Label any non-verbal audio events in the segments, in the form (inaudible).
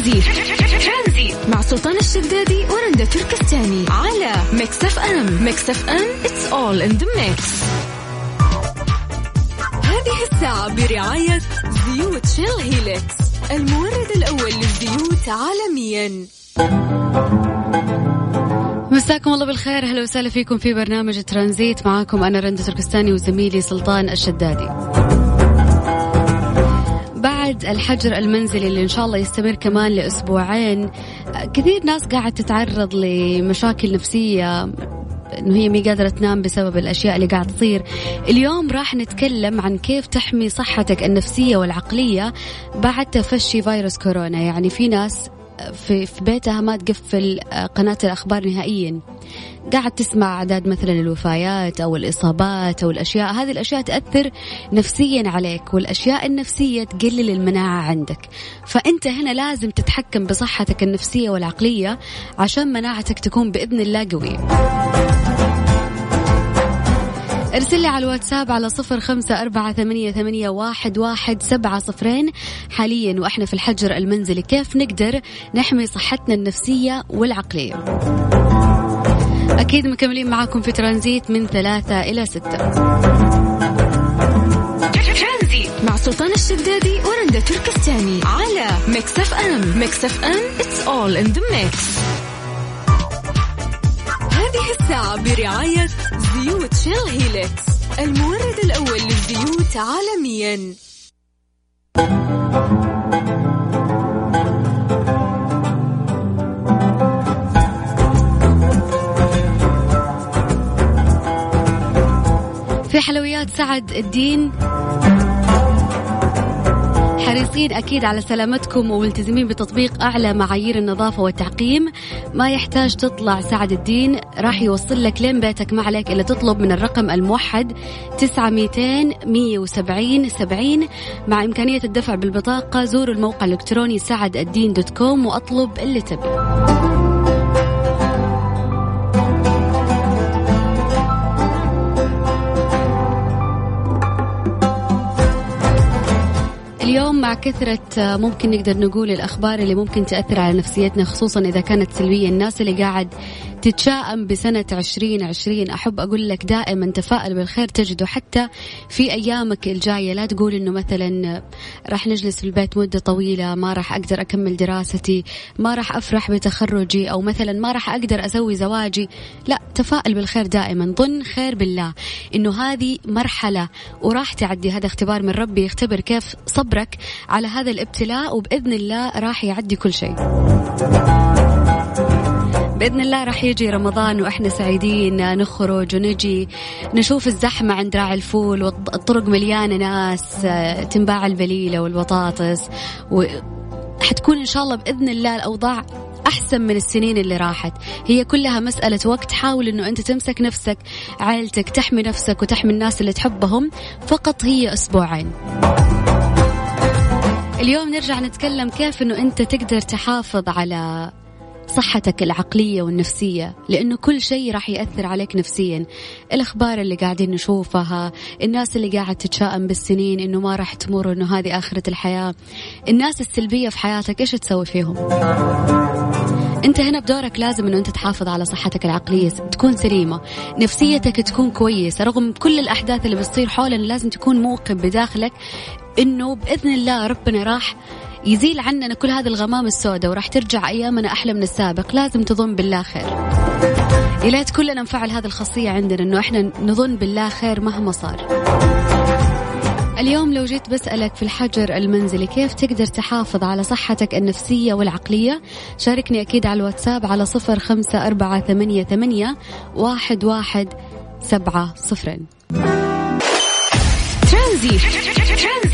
ترانزيت مع سلطان الشدادي ورندا تركستاني على Mix FM Mix FM it's all in the mix. هذه الساعة برعاية زيوت Shell Helix المورد الأول للزيوت عالميا. مساكم الله بالخير. أهلا وسهلا فيكم في برنامج ترانزيت. معاكم أنا رندا تركستاني وزميلي سلطان الشدادي. بعد الحجر المنزلي اللي إن شاء الله يستمر كمان لأسبوعين كثير ناس قاعد تتعرض لمشاكل نفسية إنه هي مي قادرة تنام بسبب الأشياء اللي قاعد تصير. اليوم راح نتكلم عن كيف تحمي صحتك النفسية والعقلية بعد تفشي فيروس كورونا. يعني في ناس في, في بيتها ما تقفل قناة الأخبار نهائيا. قاعد تسمع أعداد مثلا الوفيات أو الإصابات أو الأشياء. هذه الأشياء تأثر نفسيا عليك والأشياء النفسية تقلل المناعة عندك. فأنت هنا لازم تتحكم بصحتك النفسية والعقلية عشان مناعتك تكون بإذن الله قوية. ارسل لي على الواتساب على صفر خمسة أربعة ثمانية, ثمانية واحد, واحد سبعة صفرين. حاليا وإحنا في الحجر المنزلي كيف نقدر نحمي صحتنا النفسية والعقلية؟ أكيد مكملين معاكم في ترانزيت من ثلاثة إلى ستة. مع سلطان الشدادي ورندا تركستاني على Mix F M. Mix FM it's all in the mix. هذه الساعة برعاية زيوت Shell Helix المورد الأول للزيوت عالميا. في حلويات سعد الدين. حريصين أكيد على سلامتكم وملتزمين بتطبيق أعلى معايير النظافة والتعقيم. ما يحتاج تطلع سعد الدين راح يوصل لك لين بيتك ما عليك إلا تطلب من الرقم الموحد تسعة ميتين مية وسبعين سبعين. مع إمكانية الدفع بالبطاقة زوروا الموقع الإلكتروني سعد الدين دوت كوم وأطلب اللي تبي. اليوم مع كثرة ممكن نقدر نقول الأخبار اللي ممكن تأثر على نفسيتنا خصوصا إذا كانت سلبية. الناس اللي قاعد تتشائم بسنة عشرين عشرين أحب أقول لك دائما تفائل بالخير تجده حتى في أيامك الجاية. لا تقول إنه مثلا راح نجلس في البيت مدة طويلة ما راح أقدر أكمل دراستي ما راح أفرح بتخرجي أو مثلا ما راح أقدر أسوي زواجي. لا تفائل بالخير دائما. ظن خير بالله إنه هذه مرحلة وراح تعدي. هذا اختبار من ربي يختبر كيف صبرك على هذا الابتلاء وبإذن الله راح يعدي كل شيء. بإذن الله راح يجي رمضان وإحنا سعيدين نخرج ونجي نشوف الزحمة عند راعي الفول والطرق مليانة ناس تنباع البليلة والبطاطس وحتكون إن شاء الله بإذن الله الأوضاع أحسن من السنين اللي راحت. هي كلها مسألة وقت حاول أنه أنت تمسك نفسك عائلتك تحمي نفسك وتحمي الناس اللي تحبهم فقط هي أسبوعين. اليوم نرجع نتكلم كيف أنه أنت تقدر تحافظ على صحتك العقلية والنفسية لأنه كل شيء راح يأثر عليك نفسيا. الأخبار اللي قاعدين نشوفها الناس اللي قاعد تتشائم بالسنين إنه ما راح تمر إنه هذه آخرة الحياة. الناس السلبية في حياتك إيش تسوي فيهم؟ أنت هنا بدورك لازم إنه أنت تحافظ على صحتك العقلية تكون سليمة. نفسيتك تكون كويسة رغم كل الأحداث اللي بتصير حولنا لازم تكون موقن بداخلك إنه بإذن الله ربنا راح يزيل عننا كل هذه الغمام السوداء وراح ترجع أيامنا أحلى من السابق. لازم تظن بالله خير. يا ليت كلنا نفعل هذه الخاصية عندنا إنه إحنا نظن بالله خير مهما صار. اليوم لو جيت بسألك في الحجر المنزلي كيف تقدر تحافظ على صحتك النفسية والعقلية؟ شاركني أكيد على الواتساب على صفر خمسة أربعة ثمانية, ثمانية واحد, واحد سبعة صفرين.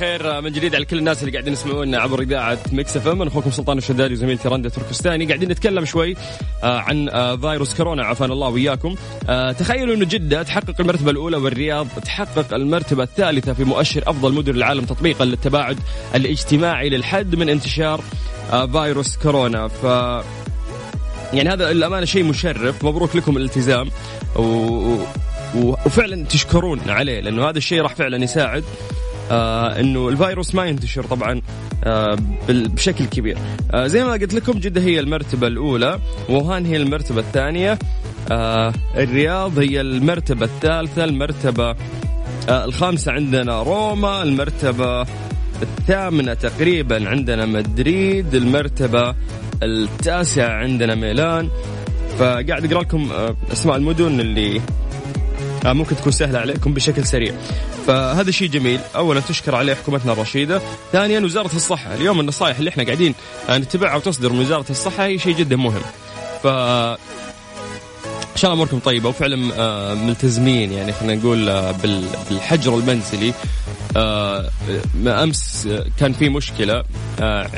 الخير من جديد على كل الناس اللي قاعدين يسمعونا عبر إذاعة Mix FM أخوكم سلطان الشدادي وزميلتي رندا تركستاني. قاعدين نتكلم شوي آه، عن آه، فيروس كورونا. عافانا الله وياكم آه، تخيلوا إنه جدة تحقق المرتبة الأولى والرياض تحقق المرتبة الثالثة في مؤشر أفضل مدن العالم تطبيقا للتباعد الاجتماعي للحد من انتشار فيروس كورونا. ف يعني هذا للأمانة شيء مشرف. مبروك لكم الالتزام. و... وفعلا تشكرون عليه لأنه هذا الشيء راح فعلا يساعد. آه إنه الفيروس ما ينتشر طبعا آه بشكل كبير. آه زي ما قلت لكم جدة هي المرتبة الأولى ووهان هي المرتبة الثانية. الرياض هي المرتبة الثالثة المرتبة الخامسة عندنا روما المرتبة الثامنة تقريبا عندنا مدريد المرتبة التاسعة عندنا ميلان. فقاعد أقرأ لكم أسماء المدن اللي ممكن تكون سهلة عليكم بشكل سريع. فهذا شيء جميل. أولا تشكر عليه حكومتنا الرشيدة. ثانيا وزارة الصحة. اليوم النصائح اللي إحنا قاعدين نتبعها وتصدر من وزارة الصحة هي شيء جدا مهم. ف إن شاء الله أموركم طيبة وفعلا آه، ملتزمين يعني خلينا نقول آه، بالحجر المنزلي. آه، أمس كان في مشكلة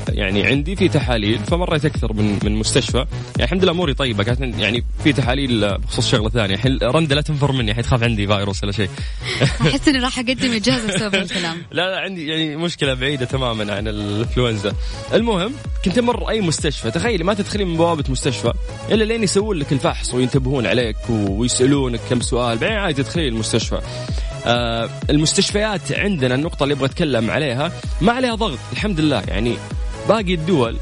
يعني عندي في تحاليل فمريت أكثر من من مستشفى. يعني الحمد لله أموري طيبة كانت يعني في تحاليل بخصوص شغلة ثانية. الحين رنده لا تنفر مني الحين تخاف عندي فيروس ولا شيء. (laughs) أحس إني راح أقدم اجازه بسبب الكلام. (laughs) لا لا عندي يعني مشكلة بعيدة تماما عن الإنفلونزا. المهم كنت أمر أي مستشفى تخيلي ما تدخلي من بوابة مستشفى إلا لين يسوون لك الفحص وينتبهون عليك ويسألونك كم سؤال. بعدين عادي تدخلي المستشفى. آه المستشفيات عندنا النقطة اللي أبغى أتكلم عليها ما عليها ضغط الحمد لله. يعني باقي الدول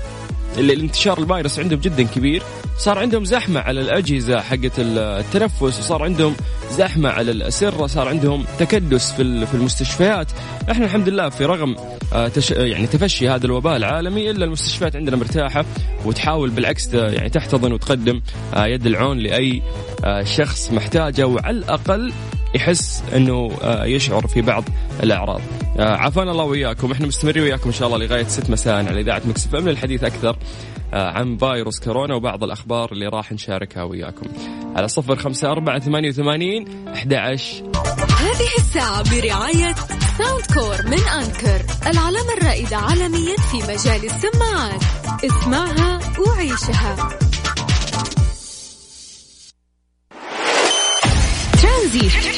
اللي الانتشار الفيروس عندهم جدا كبير صار عندهم زحمة على الأجهزة حقت التنفس وصار عندهم زحمة على الأسرة صار عندهم تكدس في في المستشفيات. إحنا الحمد لله في رغم آه، يعني تفشي هذا الوباء العالمي إلا المستشفيات عندنا مرتاحة وتحاول بالعكس يعني تحتضن وتقدم آه، يد العون لأي آه، شخص محتاجه وعلى الأقل يحس إنه آه، يشعر في بعض الأعراض. آه، عافانا الله وياكم، إحنا مستمرين وياكم إن شاء الله لغاية 6 مساء على إذاعة Mix FM. للحديث أكثر آه، عن فيروس كورونا وبعض الأخبار اللي راح نشاركها وياكم. على صفر خمسة أربعة ثمانية وثمانين أحد هذه الساعة برعاية Soundcore من Anker العلامة الرائدة عالميا في مجال السماعات. اسمعها وعيشها. ترانزيت.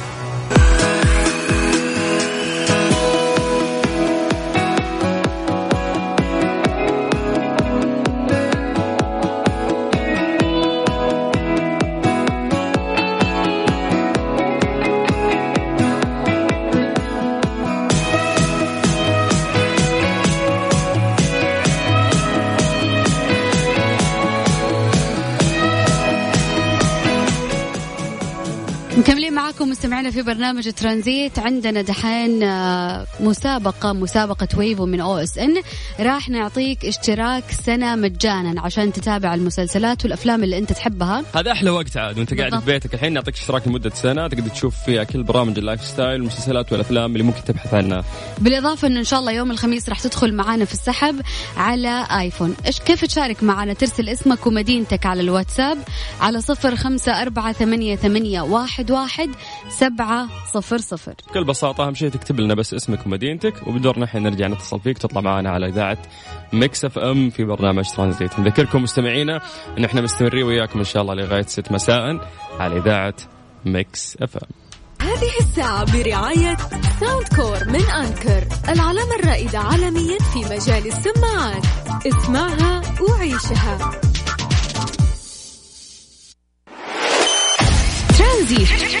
مستمعينا في برنامج ترانزيت عندنا دحين آه، مسابقة مسابقة Wavo من OSN. راح نعطيك اشتراك سنة مجانا عشان تتابع المسلسلات والأفلام اللي أنت تحبها. هذا أحلى وقت عاد وأنت قاعد في بيتك الحين نعطيك اشتراك لمدة سنة تقدر تشوف فيها كل برامج ال lifestyle والمسلسلات والأفلام اللي ممكن تبحث عنها. بالإضافة انه إن شاء الله يوم الخميس راح تدخل معنا في السحب على آيفون. إيش كيف تشارك معنا ترسل اسمك ومدينتك على الواتساب على صفر خمسة أربعة ثمانية, ثمانية واحد, واحد سبعة صفر صفر. بكل بساطة أهم شيء تكتب لنا بس اسمك ومدينتك وبدورنا إحنا نرجع نتصل فيك تطلع معنا على إذاعة Mix FM في برنامج ترانزيت. نذكركم مستمعينا إن إحنا مستمرين وياكم إن شاء الله لغاية ست مساء على إذاعة Mix FM. هذه الساعة برعاية Soundcore من Anker العلامة الرائدة عالميا في مجال السماعات. اسمعها وعيشها. ترانزيت.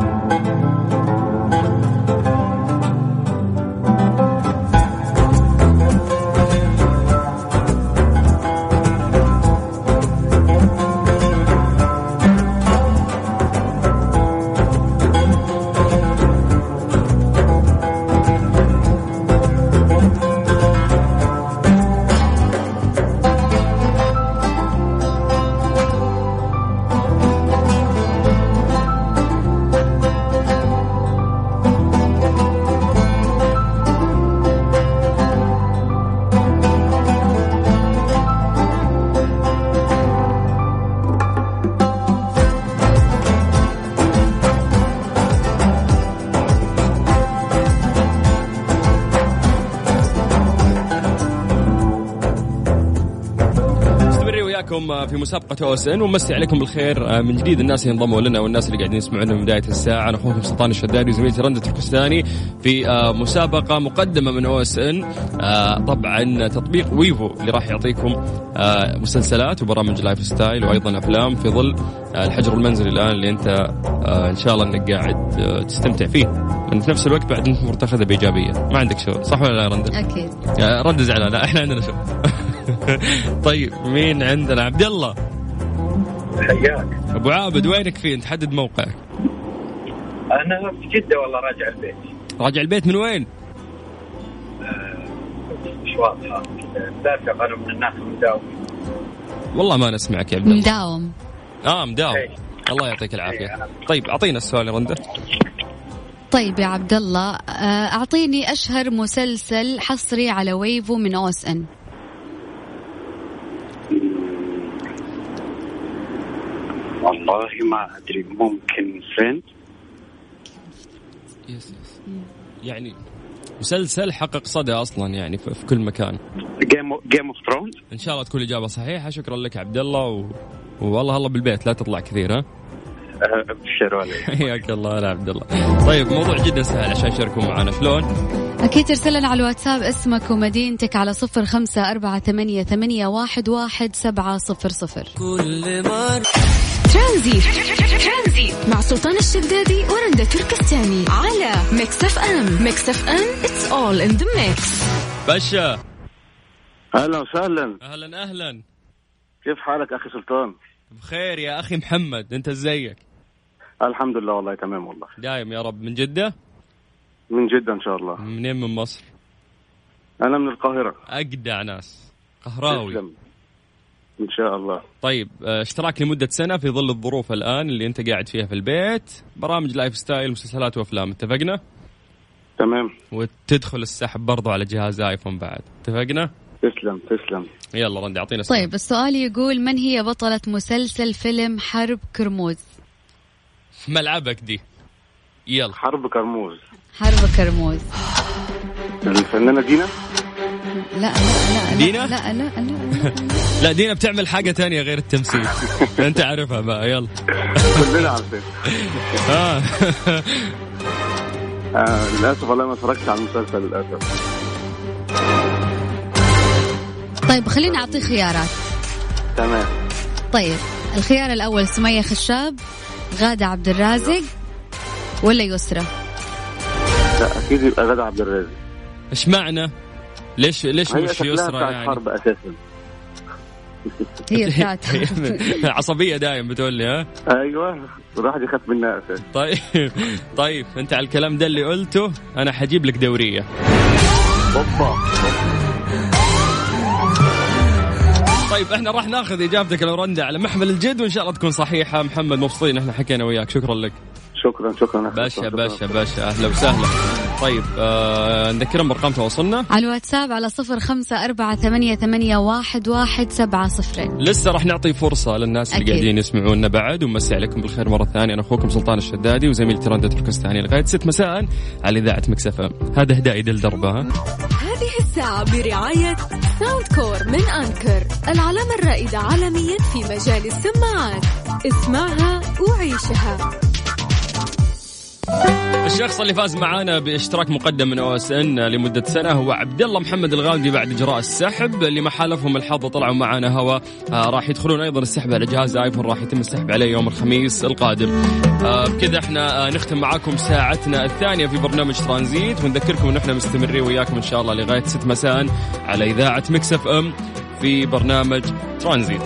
في مسابقة OSN ومسي عليكم بالخير. من جديد الناس اللي انضموا لنا والناس اللي قاعدين يسمعونا من بداية الساعة. أنا أخوكم سلطان الشدادي وزميلتي رندة تركستاني في مسابقة مقدمة من OSN طبعا تطبيق Wavo اللي راح يعطيكم مسلسلات وبرامج lifestyle وأيضا أفلام في ظل الحجر المنزلي الآن اللي أنت إن شاء الله إنك قاعد تستمتع فيه. من في نفس الوقت بعد أنت مرة تاخذه بإيجابية. ما عندك شغل صح ولا لا رندا؟ أكيد. رندا زعلانه لا إحنا عندنا شغل. (laughs) (laughs) طيب مين عندنا؟ عبد الله. حياك. أبو عابد وينك فين تحدد موقعك. أنا في جدة والله راجع البيت. راجع البيت من وين؟ مش واضحه للاسف أنا من الناس والله ما نسمعك يا عبد الله. مداوم. آه مداوم. إيه. الله يعطيك العافية. إيه. طيب أعطينا السؤال يا رندا. طيب يا عبد الله آه، أعطيني أشهر مسلسل حصري على Wavo من OSN والله ما أدري ممكن Friends yes yes يعني مسلسل حقق صدى أصلا يعني في في كل مكان. Game Game of Thrones إن شاء الله تكون الإجابة صحيحة. شكرا لك عبد الله و... والله الله بالبيت لا تطلع كثير ها؟ ابشر علي (laughs) حياك الله يا عبد الله. طيب موضوع جدا سهل عشان يشاركوا معنا شلون؟ أكيد ترسل لنا على الواتساب اسمك ومدينتك على صفر خمسة أربعة ثمانية, ثمانية واحد, واحد سبعة صفر صفر. ترانزيت. مع سلطان الشدادي ورندا تركستاني. على Mix FM. Mix FM it's all in the mix. باشا أهلا وسهلا. أهلا أهلا. كيف حالك أخي سلطان؟ بخير يا أخي محمد. أنت إزيك؟ الحمد لله والله تمام والله. دايم يا رب. من جدة؟ من جدة إن شاء الله. منين من مصر؟ أنا من القاهرة. أجدع ناس. قهراوي. تسلم. إن شاء الله. طيب آه، اشتراك لمدة سنة في ظل الظروف الآن اللي أنت قاعد فيها في البيت. برامج lifestyle مسلسلات وأفلام اتفقنا؟ تمام. وتدخل السحب برضو على جهاز آيفون بعد. اتفقنا؟ تسلم تسلم. يلا رندي أعطينا سؤال. طيب السؤال يقول من هي بطلة مسلسل فيلم حرب كرموز؟ ملعبك دي. يلا. حرب كرموز. حرب كرموز. الفنانة دينا؟ لا لا لا دينا؟ لا لا لا, لا. لا دينا بتعمل حاجة تانية غير التمثيل أنت عارفها بقى يلا كلنا عارفين آه. آه للأسف والله ما اتفرجتش على المسلسل للأسف طيب خليني أعطيه خيارات تمام طيب الخيار الأول سمية خشاب غادة عبد الرازق ولا يسرى لا أكيد يبقى غدا عبد الرازق إيش معنى؟ ليش ليش مش يسرى يعني؟ حرب أساسا. هي (laughs) بتاعت عصبية دايم بتقول لي ها؟ أيوه الواحد يخاف منها أساسا. طيب. (laughs) طيب أنت على الكلام ده اللي قلته أنا حجيب لك دورية. أوبا. طيب إحنا راح ناخذ إجابتك لو رندا على محمل الجد وإن شاء الله تكون صحيحة. محمد مبسوطين إحنا حكينا وياك. شكرا لك. شكرا شكرا باشا. باشا باشا. أهلا وسهلا. طيب آه نذكرهم بأرقام تواصلنا. على الواتساب على صفر خمسة أربعة ثمانية, ثمانية واحد, واحد سبعة صفرين. لسه راح نعطي فرصة للناس اللي. قاعدين يسمعونا بعد ومسي عليكم بالخير مرة ثانية. أنا أخوكم سلطان الشدادي وزميلتي رندة تركستاني لغاية 6 مساء على إذاعة مكس إف إم هذا هداء دل هذه الساعة برعاية ساوند كور من أنكر العلامة الرائدة عالميا في مجال السماعات. اسمعها وعيشها. الشخص اللي فاز معانا باشتراك مقدم من أو اس ان لمدة سنة هو عبد الله محمد الغامدي بعد إجراء السحب. اللي ما حالفهم الحظ طلعوا معانا هوا. آه راح يدخلون أيضا السحب على جهاز آيفون راح يتم السحب عليه يوم الخميس القادم. آه بكذا إحنا آه نختم معاكم ساعتنا الثانية في برنامج ترانزيت. ونذكركم إن إحنا مستمرين وياكم إن شاء الله لغاية 6 مساء على إذاعة مكس إف إم في برنامج ترانزيت.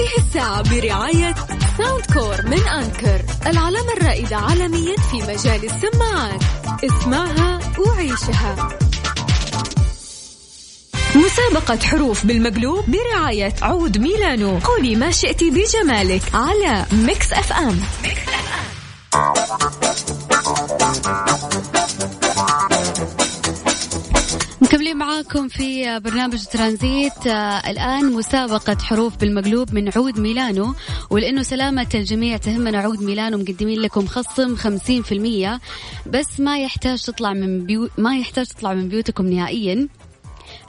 هذه الساعة برعاية ساوند كور من أنكر العلامة الرائدة عالميا في مجال السماعات. اسمعها وعيشها. مسابقة حروف بالمقلوب برعاية عود ميلانو. قولي ما شئت بجمالك على ميكس اف ام مكملين معاكم في برنامج ترانزيت. آه، الآن مسابقة حروف بالمقلوب من عود ميلانو ولأنه سلامة الجميع تهمنا عود ميلانو مقدمين لكم خصم 50% بس ما يحتاج تطلع من بيو ما يحتاج تطلع من بيوتكم نهائيا.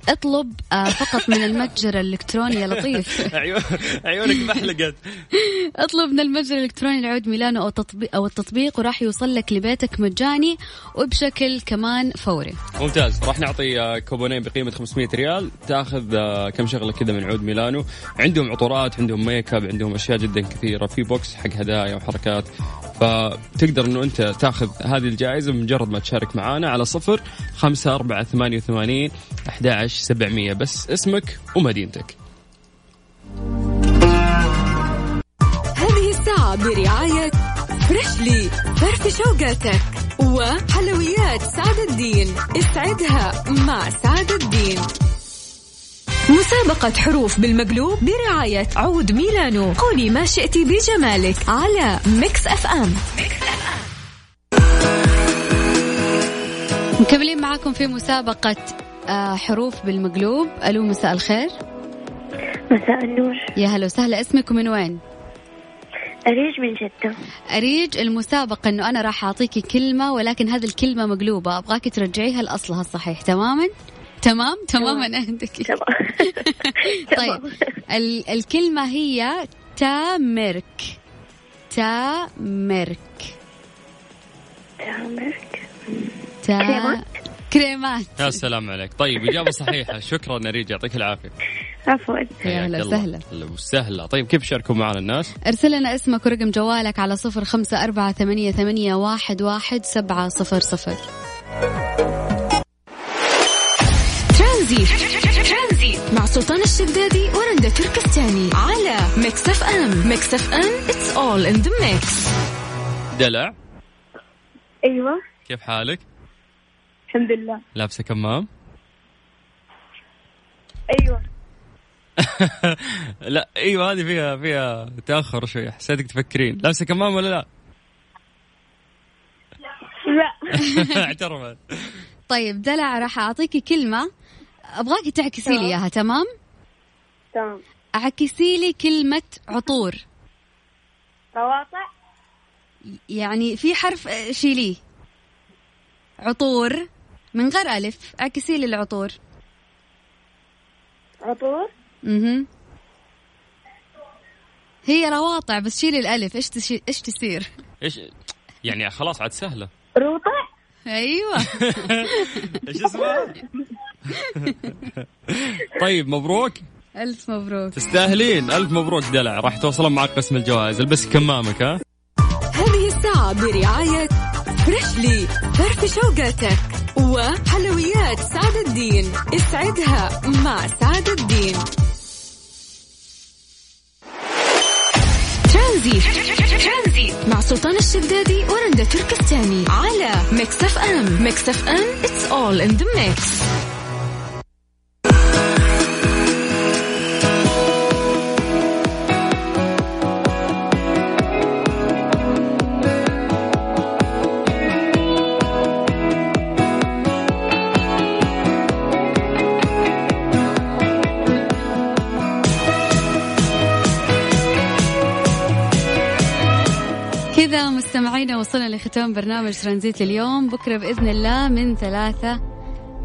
اطلب آه فقط من المتجر الإلكتروني يا لطيف. (laughs) عيون عيونك محلقت (laughs) اطلب من المتجر الإلكتروني لعود ميلانو أو التطبيق أو التطبيق وراح يوصل لك لبيتك مجاني وبشكل كمان فوري. ممتاز. راح نعطي آه، كوبونين بقيمة 500 ريال. تاخذ آه، كم شغلة كذا من عود ميلانو. عندهم عطورات عندهم ميك اب عندهم أشياء جدا كثيرة. في بوكس حق هدايا وحركات. فتقدر إنه أنت تاخذ هذه الجائزة بمجرد ما تشارك معنا على صفر خمسة أربعة ثمانية وثمانين أحد سبعمية. بس اسمك ومدينتك. هذه الساعة برعاية فريشلي فرف شوقاتك وحلويات سعد الدين. اسعدها مع سعد الدين. مسابقة حروف بالمقلوب برعاية عود ميلانو. قولي ما شئت بجمالك على ميكس أف أم. مكملين معاكم في مسابقة حروف بالمقلوب. ألو مساء الخير. مساء النور. يا هلا وسهلا. اسمك ومن وين؟ أريج من جدة. أريج المسابقة أنه أنا راح أعطيكي كلمة ولكن هذه الكلمة مقلوبة. أبغاك ترجعيها لأصلها الصحيح تماما؟ تمام؟ تماما عندك. (laughs) تمام. طيب. ال- الكلمة هي تامرك. تامرك. تامرك. تا... كريمات. يا سلام عليك. طيب إجابة صحيحة. شكرا نريد يعطيك العافية. عفوا. يا هلا. وسهلا. هلا وسهلا. طيب كيف شاركوا معنا الناس؟ ارسل لنا اسمك ورقم جوالك على صفر خمسة أربعة ثمانية, ثمانية واحد, واحد سبعة صفر صفر. ترانزيت مع سلطان الشدادي ورندا تركستاني على ميكس اف ام. ميكس اف ام it's all in the mix. دلع. أيوة. كيف حالك؟ الحمد لله. لابسة كمام؟ أيوة. (laughs) لا أيوه هذه فيها فيها تأخر شوي. حسيتك تفكرين. لابسة كمام ولا لا؟ لا. (laughs) اعترفت. طيب دلع راح أعطيكي كلمة. أبغاكي تعكسي لي إياها تمام؟ تمام. عكسي لي كلمة عطور. رواطع يعني في حرف شيليه. عطور. من غير ألف عكسي لي العطور عطور؟ أها هي رواطع بس شيلي الألف. إيش تشي... إيش تصير إيش يعني خلاص عاد سهلة. روطع أيوة. (laughs) إيش اسمها؟ طيب مبروك. ألف مبروك. تستاهلين. ألف مبروك دلع. راح توصلون معك قسم الجوائز. البس كمامك ها؟ هذه الساعة برعاية فريشلي فرف شوقاتك وحلويات سعد الدين. اسعدها مع سعد الدين. ترانزيت. مع سلطان الشدادي ورندا تركستاني. على ميكس اف ام. ميكس اف ام it's all in the mix. لختام برنامج ترانزيت اليوم. بكرة بإذن الله من ثلاثة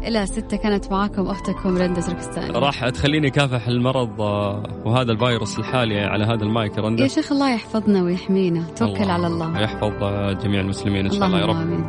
إلى ستة كانت معاكم أختكم رندا تركستاني راح تخليني كافح المرض آه، وهذا الفيروس الحالي على هذا المايك رندا. يا شيخ الله يحفظنا ويحمينا. توكل الله على الله. يحفظ آه، جميع المسلمين إن شاء الله يا رب. آمين.